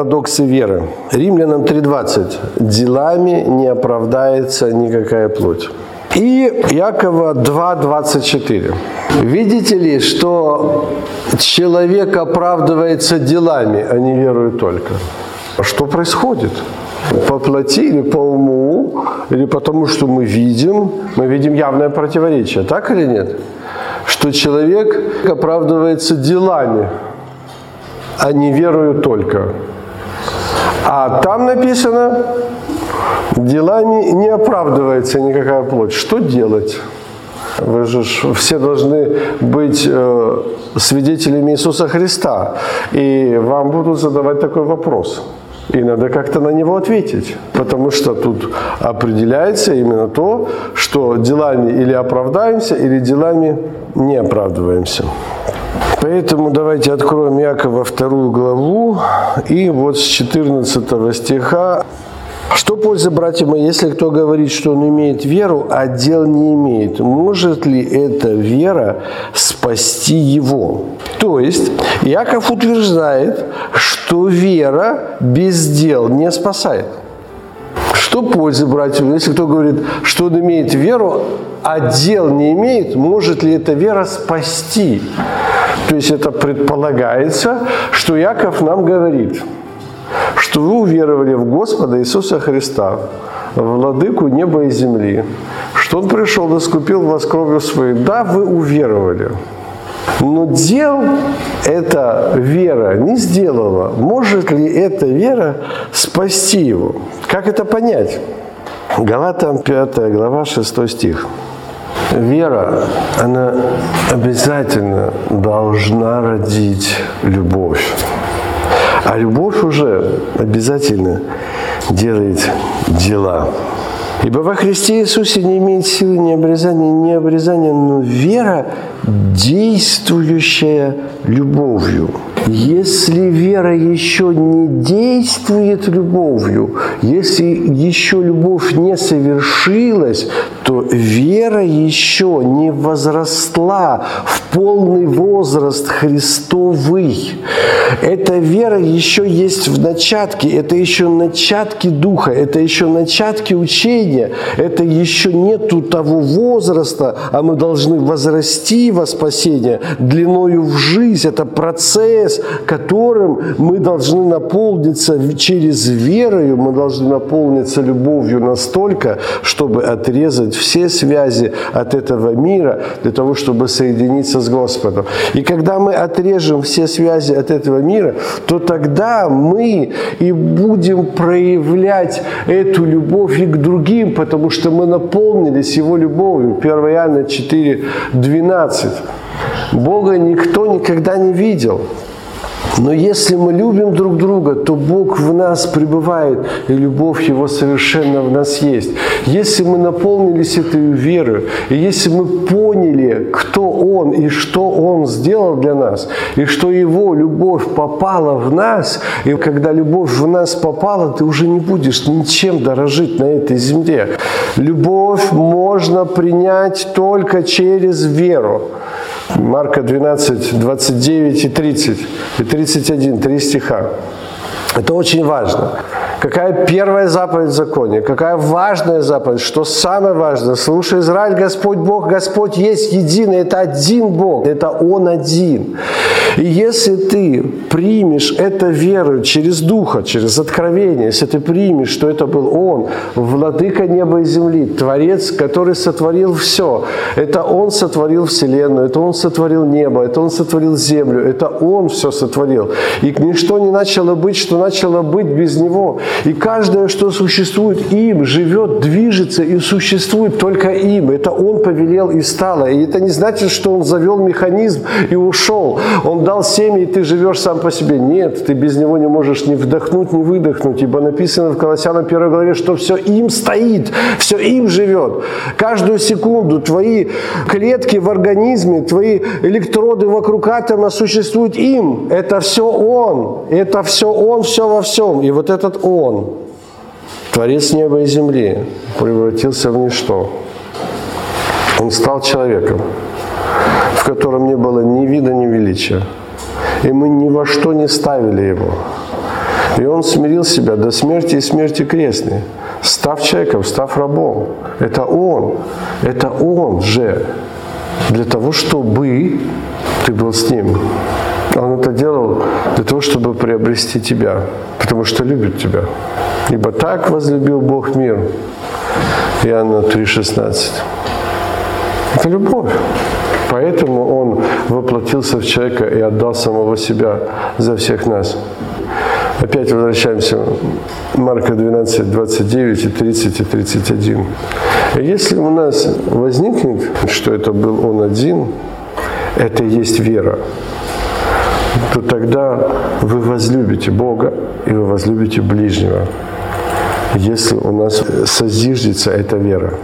Парадоксы веры. Римлянам 3.20. Делами не оправдается никакая плоть. И Якова 2.24. Видите ли, что человек оправдывается делами, а не верою только? Что происходит? По плоти или по уму, или потому что мы видим, мы видим явное противоречие, так или нет? Что человек оправдывается делами, а не верою только. А там написано, делами не оправдывается никакая плоть. Что делать? Вы же все должны быть э, свидетелями Иисуса Христа. И вам будут задавать такой вопрос. И надо как-то на него ответить. Потому что тут определяется именно то, что делами или оправдаемся, или делами не оправдываемся. Поэтому давайте откроем Якова вторую главу и вот с 14 стиха. Что польза, братья мои, если кто говорит, что он имеет веру, а дел не имеет? Может ли эта вера спасти его? То есть Яков утверждает, что вера без дел не спасает. Что пользы, братья, если кто говорит, что он имеет веру, а дел не имеет, может ли эта вера спасти? То есть это предполагается, что Яков нам говорит, что вы уверовали в Господа Иисуса Христа, владыку неба и земли, что Он пришел и скупил вас кровью своей. Да, вы уверовали. Но дел эта вера не сделала. Может ли эта вера спасти его? Как это понять? Галатам 5 глава 6 стих. Вера, она обязательно должна родить любовь. А любовь уже обязательно делает дела. Ибо во Христе Иисусе не имеет силы ни обрезания, ни обрезания, но вера, действующая любовью. Если вера еще не действует любовью, если еще любовь не совершилась, то вера еще не возросла в полный возраст Христовый. Эта вера еще есть в начатке, это еще начатки духа, это еще начатки учения, это еще нету того возраста, а мы должны возрасти во спасение длиною в жизнь. Это процесс, которым мы должны наполниться через верою, мы должны наполниться любовью настолько, чтобы отрезать все связи от этого мира для того, чтобы соединиться с Господом. И когда мы отрежем все связи от этого мира, то тогда мы и будем проявлять эту любовь и к другим, потому что мы наполнились Его любовью. 1 Иоанна 4, 12. Бога никто никогда не видел. Но если мы любим друг друга, то Бог в нас пребывает, и любовь Его совершенно в нас есть. Если мы наполнились этой верой, и если мы поняли, кто Он и что Он сделал для нас, и что Его любовь попала в нас, и когда любовь в нас попала, ты уже не будешь ничем дорожить на этой земле. Любовь можно принять только через веру. Марка 12, 29 и 30, и 31, три стиха. Это очень важно. Какая первая заповедь в законе? Какая важная заповедь? Что самое важное? Слушай, Израиль, Господь Бог, Господь есть единый. Это один Бог, это Он один. И если ты примешь это верою через Духа, через откровение, если ты примешь, что это был Он, владыка неба и земли, Творец, который сотворил все, это Он сотворил Вселенную, это Он сотворил небо, это Он сотворил землю, это Он все сотворил. И ничто не начало быть, что начало быть без Него. И каждое, что существует им, живет, движется и существует только им. Это он повелел и стало. И это не значит, что он завел механизм и ушел. Он дал семя, и ты живешь сам по себе. Нет, ты без него не можешь ни вдохнуть, ни выдохнуть, ибо написано в Колоссянам 1 главе, что все им стоит, все им живет. Каждую секунду твои клетки в организме, твои электроды вокруг атома существуют им. Это все Он, это все Он, все во всем. И вот этот Он, Творец неба и земли, превратился в ничто. Он стал человеком, в котором не было ни вида, ни величия. И мы ни во что не ставили его. И он смирил себя до смерти и смерти крестной, став человеком, став рабом. Это он, это он же для того, чтобы ты был с ним. Он это делал для того, чтобы приобрести тебя, потому что любит тебя. Ибо так возлюбил Бог мир. Иоанна 3,16. Это любовь. Поэтому Он воплотился в человека и отдал самого себя за всех нас. Опять возвращаемся. Марка 12, 29 и 30 и 31. Если у нас возникнет, что это был Он один, это и есть вера, то тогда вы возлюбите Бога и вы возлюбите ближнего, если у нас созиждется эта вера.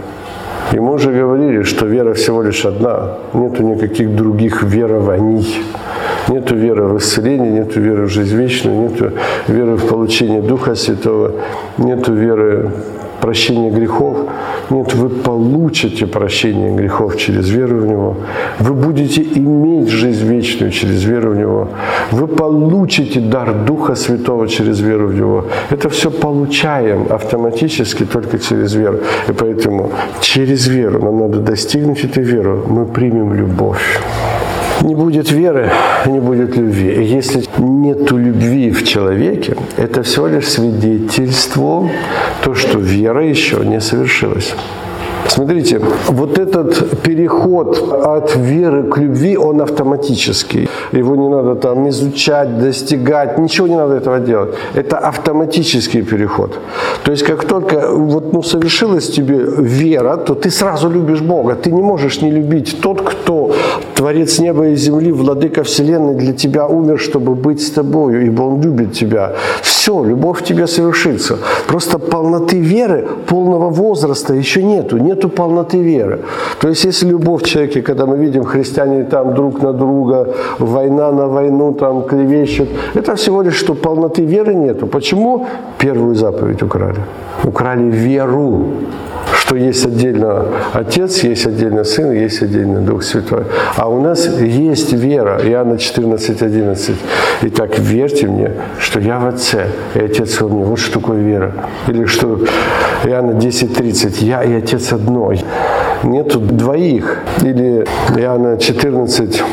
И мы уже говорили, что вера всего лишь одна, нету никаких других верований. Нету веры в исцеление, нету веры в жизнь вечную, нету веры в получение Духа Святого, нету веры в прощение грехов. Нет, вы получите прощение грехов через веру в Него. Вы будете иметь жизнь вечную через веру в Него. Вы получите дар Духа Святого через веру в Него. Это все получаем автоматически только через веру. И поэтому через веру нам надо достигнуть этой веры. Мы примем любовь. Не будет веры, не будет любви. И если нет любви в человеке, это всего лишь свидетельство, то, что вера еще не совершилась. Смотрите, вот этот переход от веры к любви, он автоматический. Его не надо там изучать, достигать, ничего не надо этого делать. Это автоматический переход. То есть как только вот, ну, совершилась тебе вера, то ты сразу любишь Бога. Ты не можешь не любить тот, кто Творец неба и земли, Владыка Вселенной для тебя умер, чтобы быть с тобою, ибо Он любит тебя. Все, любовь в тебе совершится. Просто полноты веры, полного возраста еще нету. Нету нету полноты веры. То есть, если любовь в человеке, когда мы видим христиане там друг на друга, война на войну, там клевещут, это всего лишь, что полноты веры нету. Почему? Первую заповедь украли. Украли веру что есть отдельно Отец, есть отдельно Сын, есть отдельно Дух Святой. А у нас есть вера. Иоанна 14, 11. Итак, верьте мне, что я в Отце, и Отец во мне. Вот что такое вера. Или что Иоанна 10, 30. Я и Отец одно. Нету двоих. Или Иоанна 14,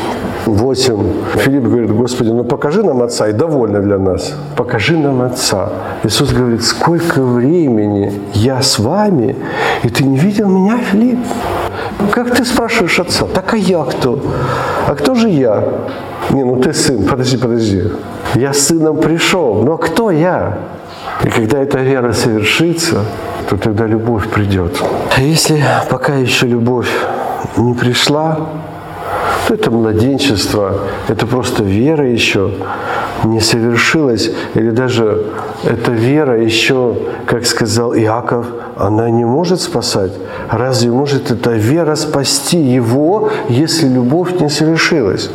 8. Филипп говорит, Господи, ну покажи нам Отца, и довольно для нас. Покажи нам Отца. Иисус говорит, сколько времени я с вами, и ты не видел меня, Филипп? Как ты спрашиваешь Отца? Так а я кто? А кто же я? Не, ну ты сын, подожди, подожди. Я с сыном пришел, но кто я? И когда эта вера совершится, то тогда любовь придет. А если пока еще любовь не пришла, это младенчество, это просто вера еще не совершилась, или даже эта вера еще, как сказал Иаков, она не может спасать. Разве может эта вера спасти его, если любовь не совершилась?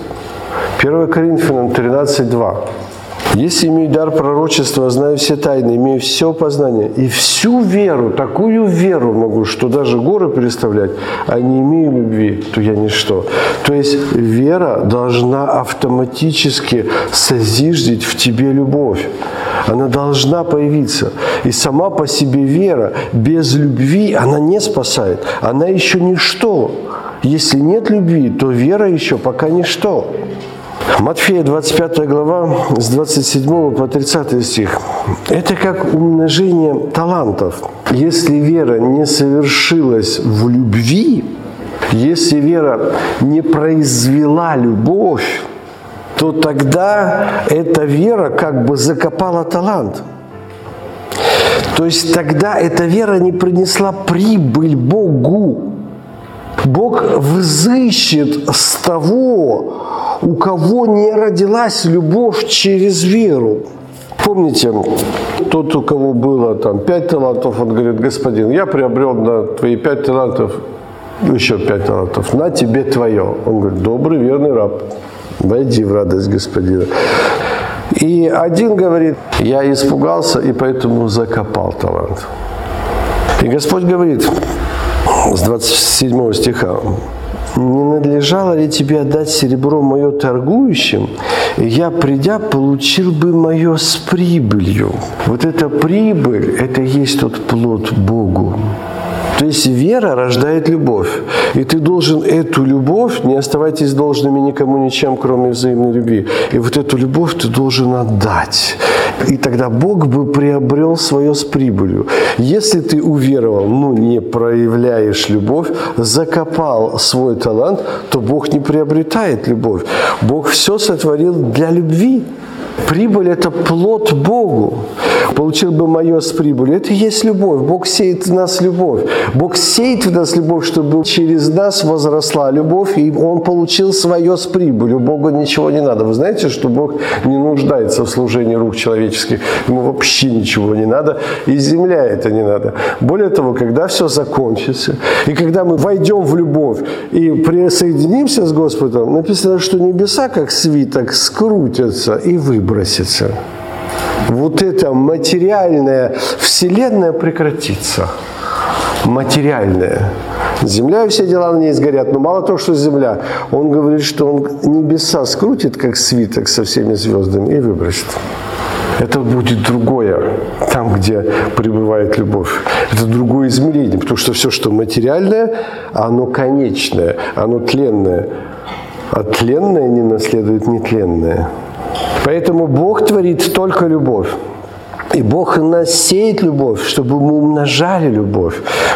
1 Коринфянам 13.2. Если имею дар пророчества, знаю все тайны, имею все познание и всю веру, такую веру могу, что даже горы переставлять, а не имею любви, то я ничто. То есть вера должна автоматически созиждить в тебе любовь. Она должна появиться. И сама по себе вера без любви, она не спасает. Она еще ничто. Если нет любви, то вера еще пока ничто. Матфея 25 глава с 27 по 30 стих. Это как умножение талантов. Если вера не совершилась в любви, если вера не произвела любовь, то тогда эта вера как бы закопала талант. То есть тогда эта вера не принесла прибыль Богу. Бог взыщет с того, у кого не родилась любовь через веру. Помните, тот, у кого было там пять талантов, он говорит, господин, я приобрел на твои пять талантов еще пять талантов, на тебе твое. Он говорит, добрый, верный раб, войди в радость господина. И один говорит, я испугался и поэтому закопал талант. И Господь говорит с 27 стиха, не надлежало ли тебе отдать серебро мое торгующим, я, придя, получил бы мое с прибылью. Вот эта прибыль, это есть тот плод Богу. То есть вера рождает любовь. И ты должен эту любовь, не оставайтесь должными никому ничем, кроме взаимной любви. И вот эту любовь ты должен отдать. И тогда Бог бы приобрел свое с прибылью. Если ты уверовал, но не проявляешь любовь, закопал свой талант, то Бог не приобретает любовь. Бог все сотворил для любви. Прибыль – это плод Богу. Получил бы мое с прибылью. Это и есть любовь. Бог сеет в нас любовь. Бог сеет в нас любовь, чтобы через нас возросла любовь, и Он получил свое с прибылью. Богу ничего не надо. Вы знаете, что Бог не нуждается в служении рук человеческих. Ему вообще ничего не надо, и земля это не надо. Более того, когда все закончится, и когда мы войдем в любовь и присоединимся с Господом, написано, что небеса, как свиток, скрутятся и выбросятся вот эта материальная вселенная прекратится. Материальная. Земля и все дела на ней сгорят. Но мало того, что земля, он говорит, что он небеса скрутит, как свиток со всеми звездами, и выбросит. Это будет другое, там, где пребывает любовь. Это другое измерение, потому что все, что материальное, оно конечное, оно тленное. А тленное не наследует нетленное. Поэтому Бог творит только любовь. И Бог нас сеет любовь, чтобы мы умножали любовь.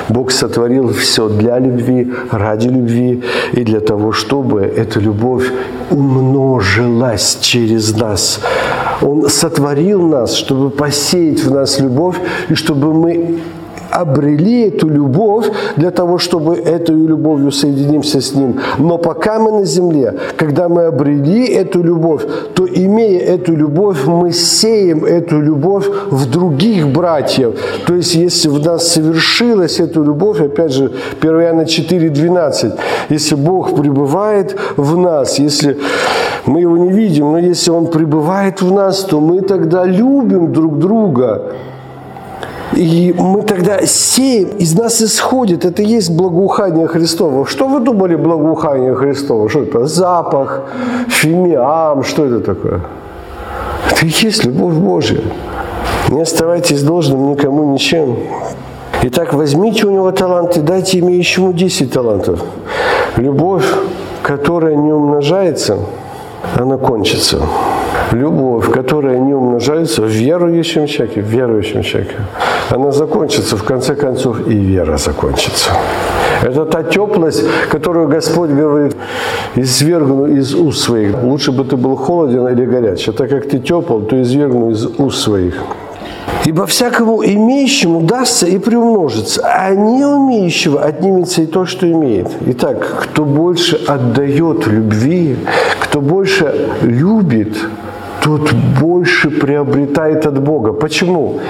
Бог сотворил все для любви, ради любви и для того, чтобы эта любовь умножилась через нас. Он сотворил нас, чтобы посеять в нас любовь, и чтобы мы обрели эту любовь для того, чтобы этой любовью соединимся с Ним. Но пока мы на земле, когда мы обрели эту любовь, то имея эту любовь, мы сеем эту любовь в других братьев. То есть, если в нас совершилась эта любовь, опять же, 1 Иоанна 4,12, если Бог пребывает в нас, если мы его не видим, но если Он пребывает в нас, то мы тогда любим друг друга. И мы тогда сеем, из нас исходит, это и есть благоухание Христово. Что вы думали благоухание Христово? Что это? Запах, фимиам, что это такое? Это и есть любовь Божья. Не оставайтесь должным никому ничем. Итак, возьмите у него таланты, дайте имеющему 10 талантов. Любовь, которая не умножается, она кончится любовь, которая не умножается в верующем человеке, в верующем человеке, она закончится, в конце концов, и вера закончится. Это та теплость, которую Господь говорит, извергну из уст своих. Лучше бы ты был холоден или горяч, а так как ты тепл, то извергну из уст своих. Ибо всякому имеющему дастся и приумножится, а не умеющего отнимется и то, что имеет. Итак, кто больше отдает любви, кто больше любит, тот больше приобретает от Бога. Почему?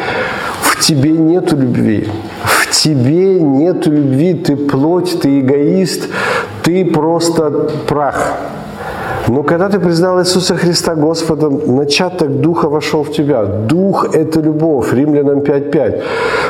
В тебе нет любви. В тебе нет любви. Ты плоть, ты эгоист, ты просто прах. Но когда ты признал Иисуса Христа Господом, начаток Духа вошел в тебя. Дух – это любовь. Римлянам 5.5.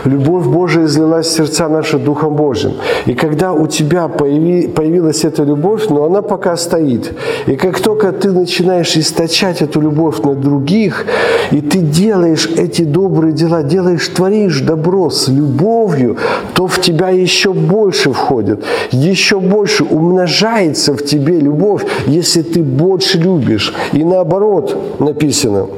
Любовь Божия излилась в сердца наши Духом Божьим. И когда у тебя появи, появилась эта любовь, но она пока стоит. И как только ты начинаешь источать эту любовь на других, и ты делаешь эти добрые дела, делаешь, творишь добро с любовью, то в тебя еще больше входит, еще больше умножается в тебе любовь, если ты больше любишь. И наоборот написано,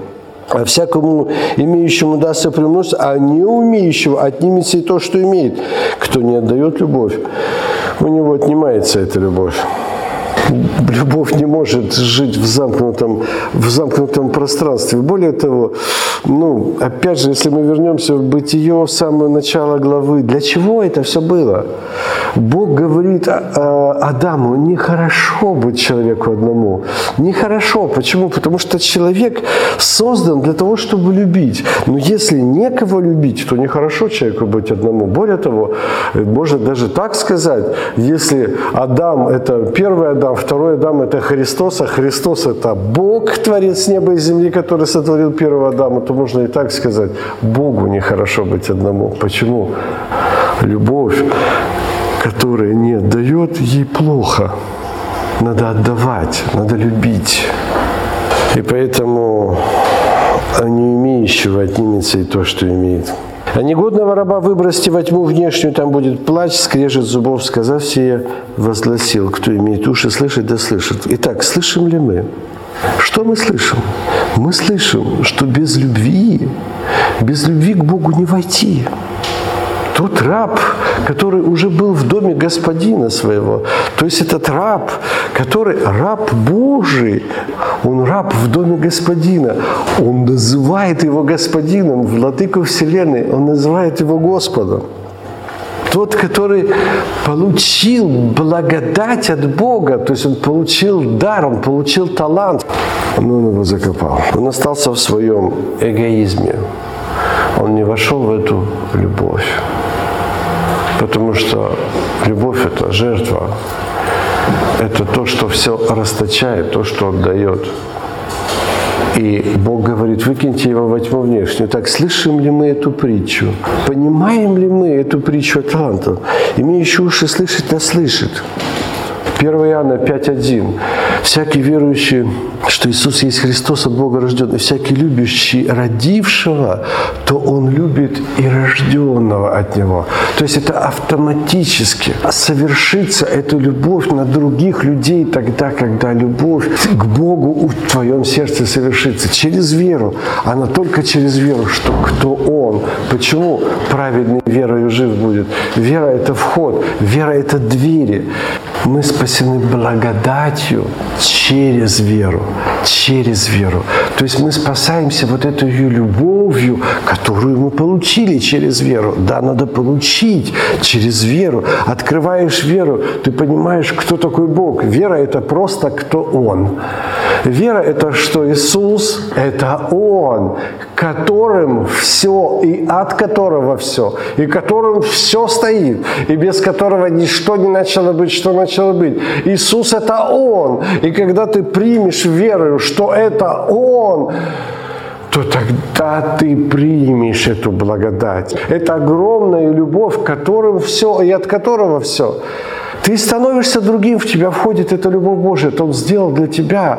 а всякому имеющему дастся приумножиться, а не умеющего отнимется и то, что имеет. Кто не отдает любовь, у него отнимается эта любовь. Любовь не может жить в замкнутом, в замкнутом пространстве. Более того, ну, опять же, если мы вернемся в бытие, в самое начало главы, для чего это все было? Бог говорит Адаму, нехорошо быть человеку одному. Нехорошо. Почему? Потому что человек создан для того, чтобы любить. Но если некого любить, то нехорошо человеку быть одному. Более того, можно даже так сказать, если Адам – это первый Адам, второй Адам – это Христос, а Христос – это Бог, Творец неба и земли, который сотворил первого Адама, то можно и так сказать, Богу нехорошо быть одному. Почему? Любовь, которая не отдает, ей плохо. Надо отдавать, надо любить. И поэтому а не имеющего отнимется и то, что имеет. А негодного раба выбросьте во тьму внешнюю, там будет плач, скрежет зубов, сказав сие, возгласил, кто имеет уши слышать, да слышит. Итак, слышим ли мы? Что мы слышим? Мы слышим, что без любви, без любви к Богу не войти. Тот раб, который уже был в доме господина своего, то есть этот раб, который раб Божий, он раб в доме господина, он называет его господином, владыку вселенной, он называет его Господом тот, который получил благодать от Бога, то есть он получил дар, он получил талант, но он его закопал. Он остался в своем эгоизме. Он не вошел в эту любовь. Потому что любовь – это жертва. Это то, что все расточает, то, что отдает. И Бог говорит, выкиньте его во тьму внешнюю. Так, слышим ли мы эту притчу? Понимаем ли мы эту притчу о талантах? Имеющий уши слышать, да слышит. 1 Иоанна 5.1. Всякий верующий, что Иисус есть Христос от Бога рожденный, всякий любящий родившего, то он любит и рожденного от Него. То есть это автоматически совершится эта любовь на других людей тогда, когда любовь к Богу в твоем сердце совершится. Через веру. Она только через веру, что кто Он. Почему праведный верою жив будет? Вера – это вход, вера – это двери. Мы спасены благодатью через веру, через веру. То есть мы спасаемся вот этой любовью, которую мы получили через веру. Да, надо получить через веру. Открываешь веру, ты понимаешь, кто такой Бог. Вера – это просто кто Он. Вера – это что Иисус – это Он, которым все и от которого все, и которым все стоит, и без которого ничто не начало быть, что начало быть. Иисус – это Он. И когда ты примешь верою, что это Он, то тогда ты примешь эту благодать. Это огромная любовь, которым все и от которого все. Ты становишься другим, в тебя входит эта любовь Божия. Это Он сделал для тебя,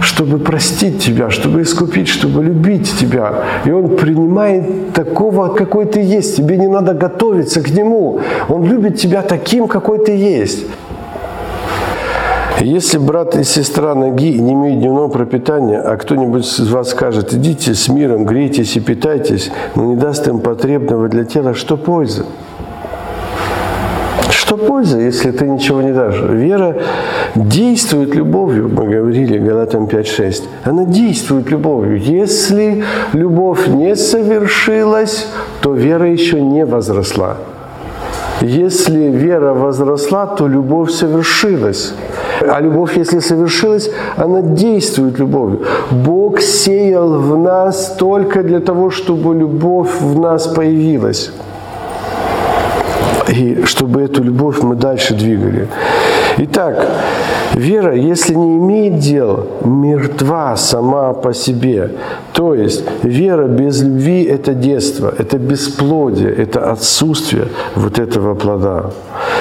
чтобы простить тебя, чтобы искупить, чтобы любить тебя. И Он принимает такого, какой ты есть. Тебе не надо готовиться к Нему. Он любит тебя таким, какой ты есть. Если брат и сестра ноги не имеют дневного пропитания, а кто-нибудь из вас скажет, идите с миром, грейтесь и питайтесь, но не даст им потребного для тела, что польза? Что польза, если ты ничего не дашь? Вера действует любовью, мы говорили Галатам 5.6. Она действует любовью. Если любовь не совершилась, то вера еще не возросла. Если вера возросла, то любовь совершилась. А любовь, если совершилась, она действует любовью. Бог сеял в нас только для того, чтобы любовь в нас появилась. И чтобы эту любовь мы дальше двигали. Итак, вера, если не имеет дел, мертва сама по себе. То есть вера без любви – это детство, это бесплодие, это отсутствие вот этого плода.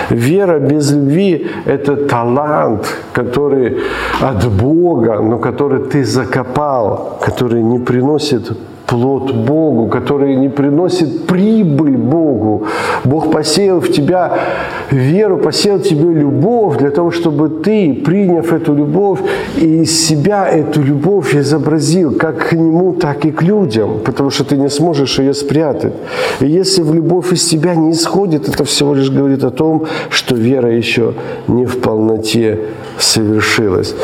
Вера без любви – это талант, который от Бога, но который ты закопал, который не приносит плод Богу, который не приносит прибыль Богу. Бог посеял в тебя веру, посеял в тебе любовь для того, чтобы ты, приняв эту любовь, и из себя эту любовь изобразил как к Нему, так и к людям, потому что ты не сможешь ее спрятать. И если в любовь из тебя не исходит, это всего лишь говорит о том, что вера еще не в полноте совершилось.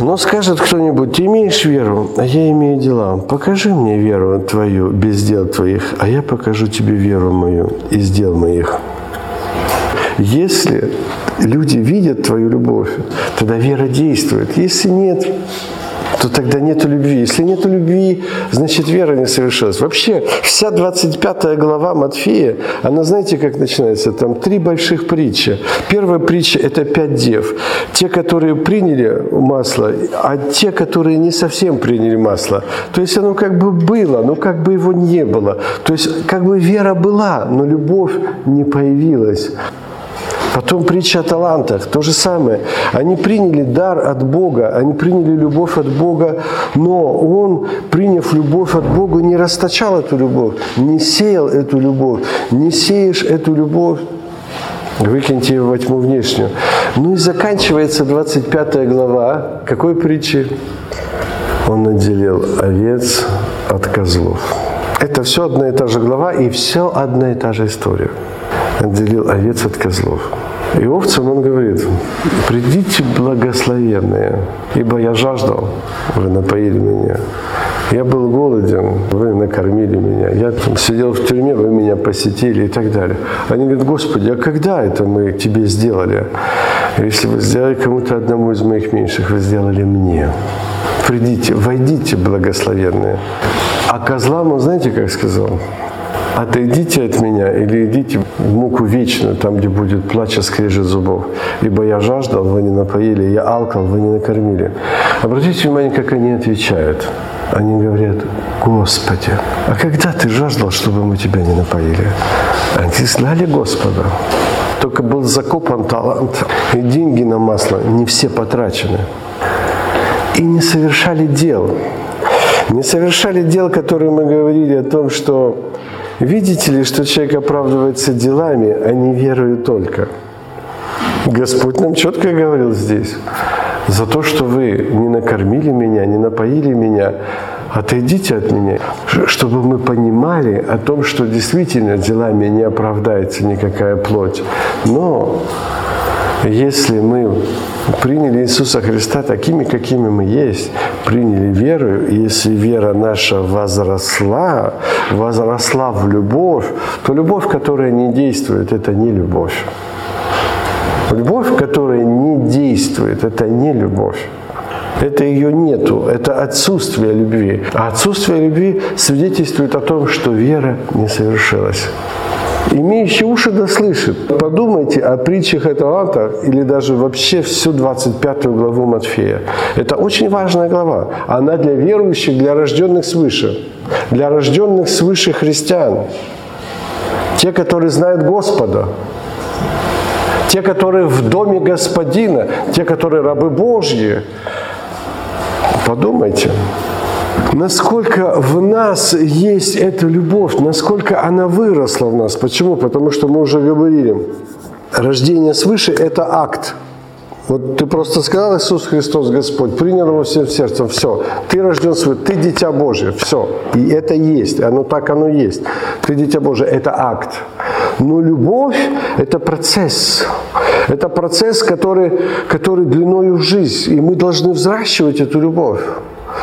Но скажет кто-нибудь, ты имеешь веру, а я имею дела. Покажи мне веру твою без дел твоих, а я покажу тебе веру мою из дел моих. Если люди видят твою любовь, тогда вера действует. Если нет, то тогда нет любви. Если нет любви, значит вера не совершилась. Вообще, вся 25 глава Матфея, она знаете, как начинается? Там три больших притчи. Первая притча – это пять дев. Те, которые приняли масло, а те, которые не совсем приняли масло. То есть оно как бы было, но как бы его не было. То есть как бы вера была, но любовь не появилась. Потом притча о талантах, то же самое. Они приняли дар от Бога, они приняли любовь от Бога, но он, приняв любовь от Бога, не расточал эту любовь, не сеял эту любовь. Не сеешь эту любовь, выкиньте ее во тьму внешнюю. Ну и заканчивается 25 глава. Какой притчи? Он отделил овец от козлов. Это все одна и та же глава и все одна и та же история. Отделил овец от козлов. И овцам он говорит, придите благословенные, ибо я жаждал, вы напоили меня. Я был голоден, вы накормили меня. Я там сидел в тюрьме, вы меня посетили и так далее. Они говорят, Господи, а когда это мы тебе сделали? Если вы сделали кому-то одному из моих меньших, вы сделали мне. Придите, войдите, благословенные. А козлам он, знаете, как сказал? Отойдите от меня или идите в муку вечную, там, где будет плач и скрежет зубов. Ибо я жаждал, вы не напоили, я алкал, вы не накормили. Обратите внимание, как они отвечают. Они говорят, Господи, а когда ты жаждал, чтобы мы тебя не напоили? Они знали Господа. Только был закопан талант, и деньги на масло не все потрачены. И не совершали дел. Не совершали дел, которые мы говорили о том, что Видите ли, что человек оправдывается делами, а не верою только? Господь нам четко говорил здесь. За то, что вы не накормили меня, не напоили меня, отойдите от меня, чтобы мы понимали о том, что действительно делами не оправдается никакая плоть. Но если мы приняли Иисуса Христа такими, какими мы есть, приняли веру, и если вера наша возросла, возросла в любовь, то любовь, которая не действует, это не любовь. Любовь, которая не действует, это не любовь. Это ее нету, это отсутствие любви. А отсутствие любви свидетельствует о том, что вера не совершилась. Имеющий уши да слышит. Подумайте о притчах о талантах или даже вообще всю 25 главу Матфея. Это очень важная глава. Она для верующих, для рожденных свыше. Для рожденных свыше христиан. Те, которые знают Господа. Те, которые в доме Господина. Те, которые рабы Божьи. Подумайте насколько в нас есть эта любовь, насколько она выросла в нас. Почему? Потому что мы уже говорили, рождение свыше – это акт. Вот ты просто сказал Иисус Христос Господь, принял его всем сердцем, все. Ты рожден свой, ты дитя Божье, все. И это есть, оно так оно есть. Ты дитя Божье, это акт. Но любовь – это процесс. Это процесс, который, который длиною в жизнь. И мы должны взращивать эту любовь.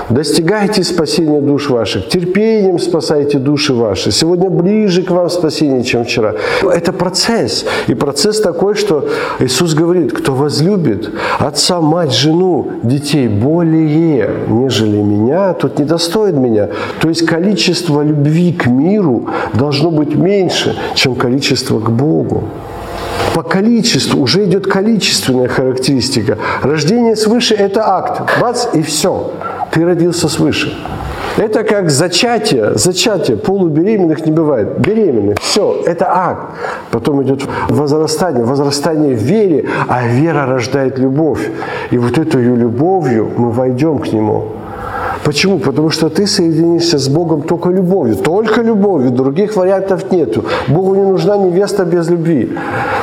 Достигайте спасения душ ваших, терпением спасайте души ваши. Сегодня ближе к вам спасение, чем вчера. Это процесс. И процесс такой, что Иисус говорит, кто возлюбит отца, мать, жену, детей более, нежели меня, тот не достоин меня. То есть количество любви к миру должно быть меньше, чем количество к Богу по количеству, уже идет количественная характеристика. Рождение свыше – это акт. Бац, и все. Ты родился свыше. Это как зачатие. Зачатие. Полубеременных не бывает. Беременных. Все. Это акт. Потом идет возрастание. Возрастание в вере. А вера рождает любовь. И вот эту любовью мы войдем к Нему. Почему? Потому что ты соединишься с Богом только любовью. Только любовью. Других вариантов нету. Богу не нужна невеста без любви.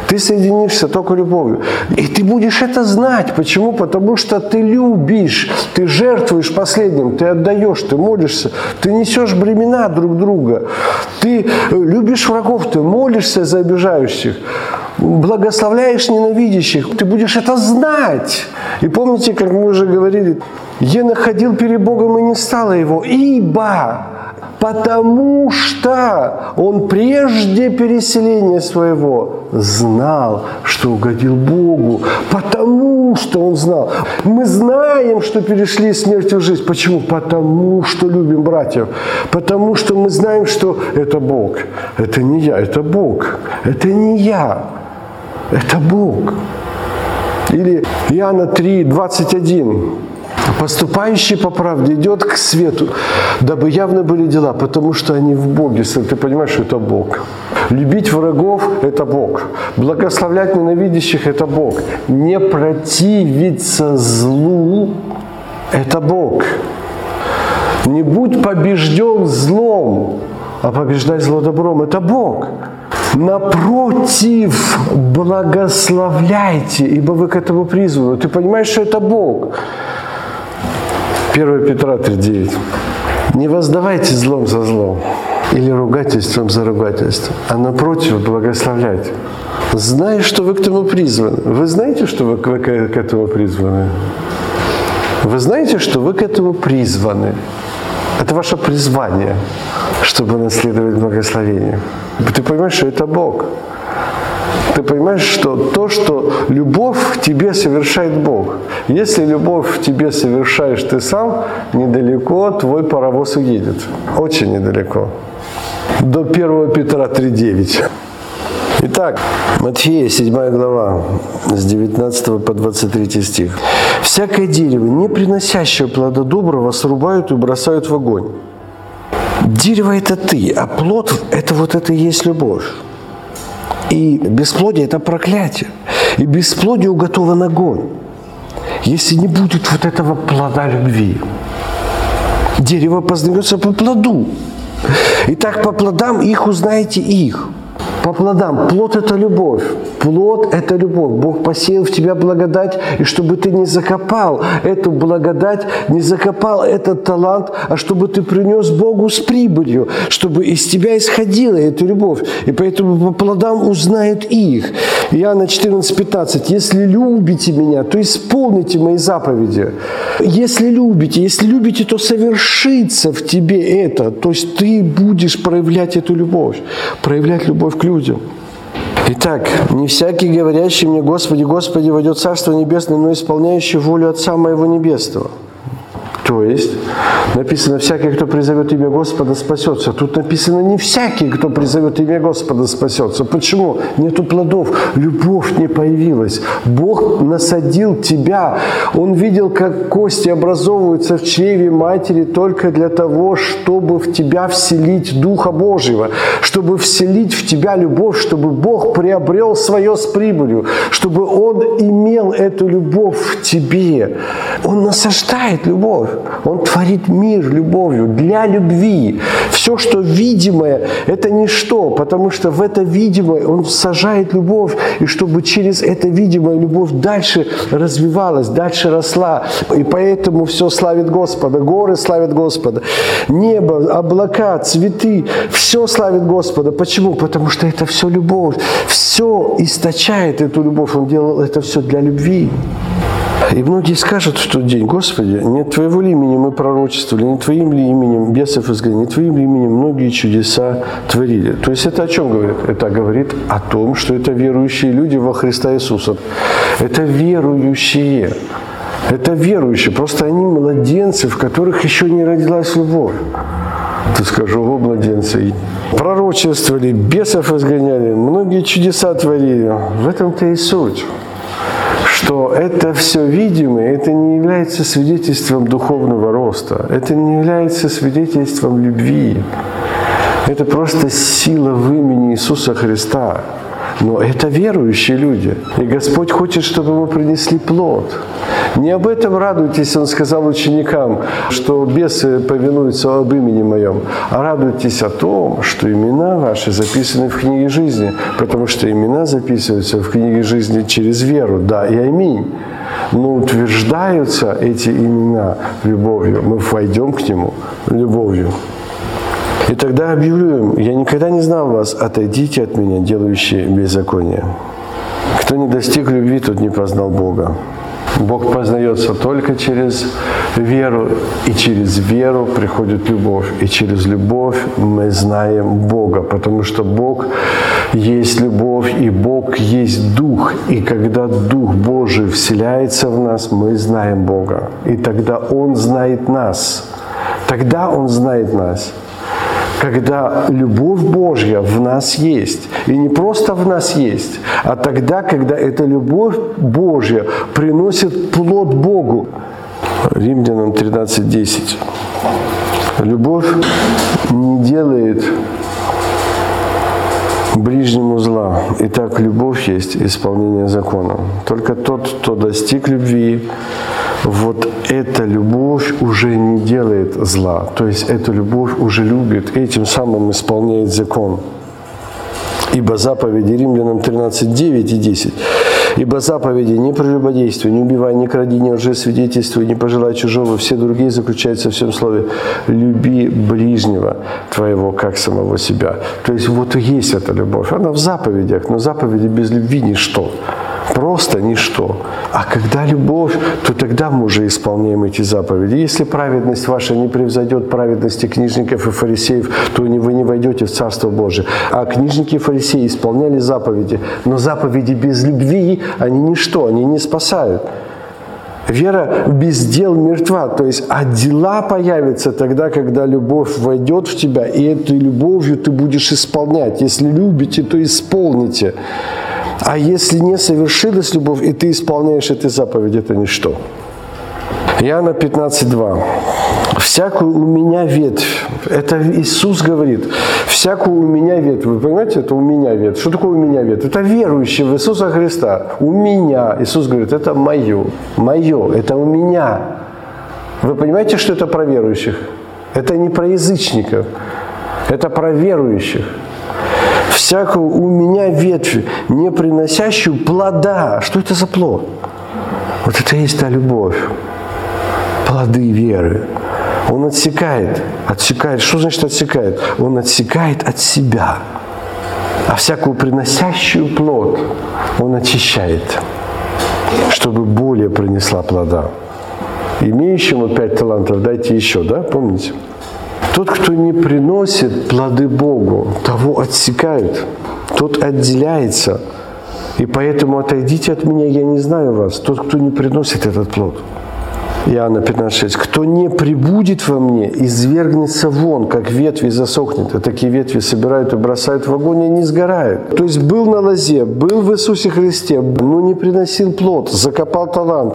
Ты соединишься только любовью. И ты будешь это знать. Почему? Потому что ты любишь. Ты жертвуешь последним. Ты отдаешь. Ты молишься. Ты несешь бремена друг друга. Ты любишь врагов. Ты молишься за обижающих. Благословляешь ненавидящих, ты будешь это знать. И помните, как мы уже говорили, я находил перед Богом и не стало его, ибо потому что он прежде переселения своего знал, что угодил Богу, потому что он знал. Мы знаем, что перешли из смерти в жизнь. Почему? Потому что любим братьев. Потому что мы знаем, что это Бог. Это не я, это Бог. Это не я, это Бог. Или Иоанна 3, 21. Поступающий по правде идет к свету, дабы явны были дела, потому что они в Боге. Ты понимаешь, что это Бог. Любить врагов – это Бог. Благословлять ненавидящих – это Бог. Не противиться злу – это Бог. Не будь побежден злом, а побеждай зло добром – это Бог. Напротив, благословляйте, ибо вы к этому призваны. Ты понимаешь, что это Бог. 1 Петра 3,9. Не воздавайте злом за злом или ругательством за ругательство, а напротив благословляйте. Зная, что вы к этому призваны. Вы знаете, что вы к этому призваны? Вы знаете, что вы к этому призваны? Это ваше призвание, чтобы наследовать благословение. Ты понимаешь, что это Бог. Ты понимаешь, что то, что любовь в тебе совершает Бог. Если любовь в тебе совершаешь ты сам, недалеко твой паровоз уедет. Очень недалеко. До 1 Петра 3.9. Итак, Матфея, 7 глава, с 19 по 23 стих. «Всякое дерево, не приносящее плода доброго, срубают и бросают в огонь. Дерево – это ты, а плод – это вот это и есть любовь. И бесплодие – это проклятие. И бесплодию уготован огонь. Если не будет вот этого плода любви, дерево познается по плоду. И так по плодам их узнаете их – по плодам. Плод – это любовь. Плод – это любовь. Бог посеял в тебя благодать, и чтобы ты не закопал эту благодать, не закопал этот талант, а чтобы ты принес Богу с прибылью, чтобы из тебя исходила эта любовь. И поэтому по плодам узнают их. Иоанна 14, 15. «Если любите меня, то исполните мои заповеди». Если любите, если любите, то совершится в тебе это. То есть ты будешь проявлять эту любовь, проявлять любовь к людям людям. Итак, не всякий, говорящий мне, Господи, Господи, войдет в Царство Небесное, но исполняющий волю Отца Моего Небесного. То есть написано, всякий, кто призовет имя Господа, спасется. Тут написано, не всякий, кто призовет имя Господа, спасется. Почему? Нету плодов. Любовь не появилась. Бог насадил тебя. Он видел, как кости образовываются в чреве матери только для того, чтобы в тебя вселить Духа Божьего, чтобы вселить в тебя любовь, чтобы Бог приобрел свое с прибылью, чтобы Он имел эту любовь в тебе. Он насаждает любовь. Он творит мир любовью, для любви. Все, что видимое, это ничто, потому что в это видимое Он сажает любовь, и чтобы через это видимое любовь дальше развивалась, дальше росла. И поэтому все славит Господа, горы славят Господа, небо, облака, цветы, все славит Господа. Почему? Потому что это все любовь. Все источает эту любовь. Он делал это все для любви. И многие скажут в тот день, Господи, не Твоего ли имени мы пророчествовали, не Твоим ли именем бесов изгнали, не Твоим ли именем многие чудеса творили. То есть это о чем говорит? Это говорит о том, что это верующие люди во Христа Иисуса. Это верующие. Это верующие. Просто они младенцы, в которых еще не родилась любовь. Ты скажешь, ого, младенцы. Пророчествовали, бесов изгоняли, многие чудеса творили. В этом-то и суть что это все видимое, это не является свидетельством духовного роста, это не является свидетельством любви. Это просто сила в имени Иисуса Христа. Но это верующие люди. И Господь хочет, чтобы мы принесли плод. Не об этом радуйтесь, Он сказал ученикам, что бесы повинуются об имени Моем, а радуйтесь о том, что имена ваши записаны в книге жизни, потому что имена записываются в книге жизни через веру, да и аминь. Но утверждаются эти имена любовью. Мы войдем к Нему любовью. И тогда объявлю им, я никогда не знал вас, отойдите от меня, делающие беззаконие. Кто не достиг любви, тот не познал Бога. Бог познается только через веру, и через веру приходит любовь, и через любовь мы знаем Бога, потому что Бог есть любовь, и Бог есть Дух, и когда Дух Божий вселяется в нас, мы знаем Бога, и тогда Он знает нас, тогда Он знает нас когда любовь Божья в нас есть. И не просто в нас есть, а тогда, когда эта любовь Божья приносит плод Богу. Римлянам 13.10. Любовь не делает ближнему зла. Итак, любовь есть исполнение закона. Только тот, кто достиг любви, вот эта любовь уже не делает зла. То есть эта любовь уже любит, этим самым исполняет закон. Ибо заповеди Римлянам 13, 9 и 10. Ибо заповеди не прелюбодействуй, не убивай, не кради, не лжесвидетельствуй, не пожелай чужого. Все другие заключаются в всем слове «люби ближнего твоего, как самого себя». То есть вот и есть эта любовь. Она в заповедях, но заповеди без любви – ничто просто ничто. А когда любовь, то тогда мы уже исполняем эти заповеди. Если праведность ваша не превзойдет праведности книжников и фарисеев, то вы не войдете в Царство Божие. А книжники и фарисеи исполняли заповеди, но заповеди без любви, они ничто, они не спасают. Вера без дел мертва. То есть, а дела появятся тогда, когда любовь войдет в тебя, и этой любовью ты будешь исполнять. Если любите, то исполните. А если не совершилась любовь, и ты исполняешь эти заповеди, это ничто. Иоанна 15.2. «Всякую у меня ветвь». Это Иисус говорит. «Всякую у меня ветвь». Вы понимаете, это у меня ветвь. Что такое у меня ветвь? Это верующий в Иисуса Христа. У меня. Иисус говорит, это мое. Мое. Это у меня. Вы понимаете, что это про верующих? Это не про язычников. Это про верующих всякую у меня ветвь, не приносящую плода. Что это за плод? Вот это и есть та любовь. Плоды веры. Он отсекает. Отсекает. Что значит отсекает? Он отсекает от себя. А всякую приносящую плод он очищает, чтобы более принесла плода. Имеющему пять талантов дайте еще, да, помните? Тот, кто не приносит плоды Богу, того отсекают, тот отделяется. И поэтому отойдите от меня, я не знаю вас. Тот, кто не приносит этот плод – Иоанна 15,6. «Кто не прибудет во мне, извергнется вон, как ветви засохнет». А такие ветви собирают и бросают в огонь, и не сгорают. То есть был на лозе, был в Иисусе Христе, но не приносил плод, закопал талант.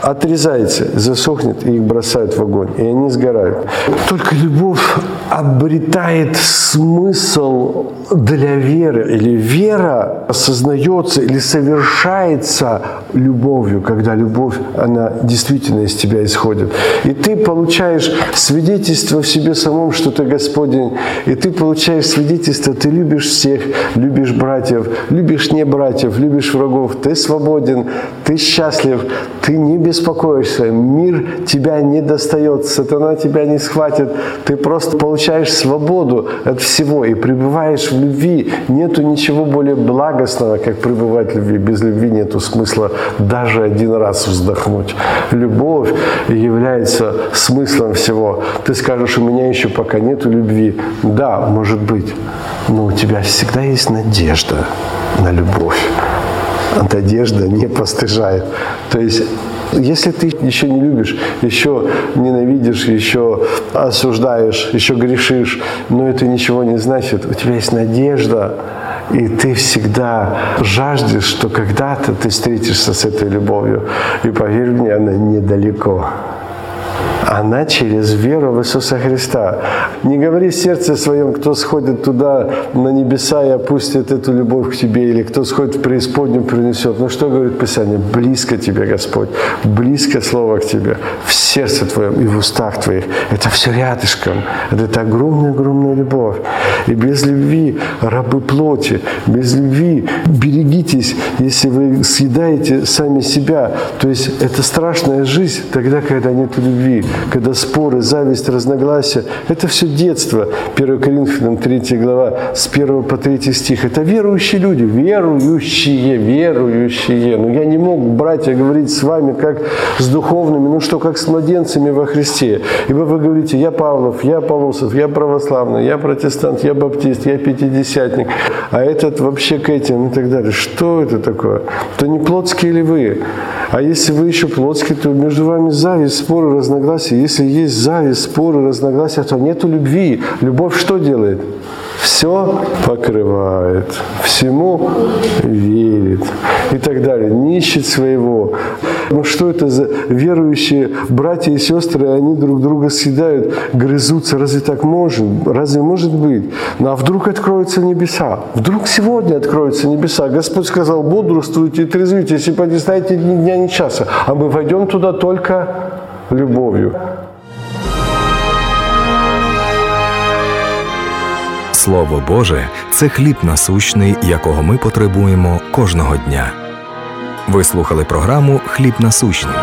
Отрезается, засохнет, и их бросают в огонь, и они сгорают. Только любовь обретает смысл для веры, или вера осознается или совершается любовью, когда любовь, она действительно из тебя исходит. И ты получаешь свидетельство в себе самом, что ты Господень, и ты получаешь свидетельство, ты любишь всех, любишь братьев, любишь не братьев, любишь врагов, ты свободен, ты счастлив, ты не беспокоишься, мир тебя не достает, сатана тебя не схватит, ты просто получаешь свободу от всего и пребываешь в любви. Нету ничего более благостного, как пребывать в любви. Без любви нету смысла даже один раз вздохнуть. Любовь является смыслом всего. Ты скажешь, у меня еще пока нету любви. Да, может быть, но у тебя всегда есть надежда на любовь. Надежда не постыжает. То есть если ты еще не любишь, еще ненавидишь, еще осуждаешь, еще грешишь, но это ничего не значит, у тебя есть надежда, и ты всегда жаждешь, что когда-то ты встретишься с этой любовью. И поверь мне, она недалеко она через веру в Иисуса Христа. Не говори в сердце своем, кто сходит туда на небеса и опустит эту любовь к тебе, или кто сходит в преисподнюю, принесет. Ну что говорит Писание? Близко тебе, Господь, близко Слово к тебе, в сердце твоем и в устах твоих. Это все рядышком. Это огромная-огромная любовь. И без любви рабы плоти, без любви берегитесь, если вы съедаете сами себя. То есть это страшная жизнь тогда, когда нет любви. Когда споры, зависть, разногласия, это все детство. 1 Коринфянам 3 глава с 1 по 3 стих. Это верующие люди, верующие, верующие. Но я не мог, братья, говорить с вами как с духовными, ну что, как с младенцами во Христе. Ибо вы говорите, я Павлов, я Полосов, я православный, я протестант, я баптист, я пятидесятник, а этот вообще к этим и так далее. Что это такое? То не плотские ли вы? А если вы еще плотские, то между вами зависть, споры, разногласия. Если есть зависть, споры, разногласия, то нету любви. Любовь что делает? Все покрывает, всему верит и так далее. Не своего. Ну что это за верующие братья и сестры, они друг друга съедают, грызутся. Разве так может? Разве может быть? Ну а вдруг откроются небеса? Вдруг сегодня откроются небеса? Господь сказал, бодрствуйте и трезвитесь, и не знаете ни дня, ни часа. А мы войдем туда только любовью. Слово Боже це хліб насущний, якого ми потребуємо кожного дня. Ви слухали програму Хліб насущний.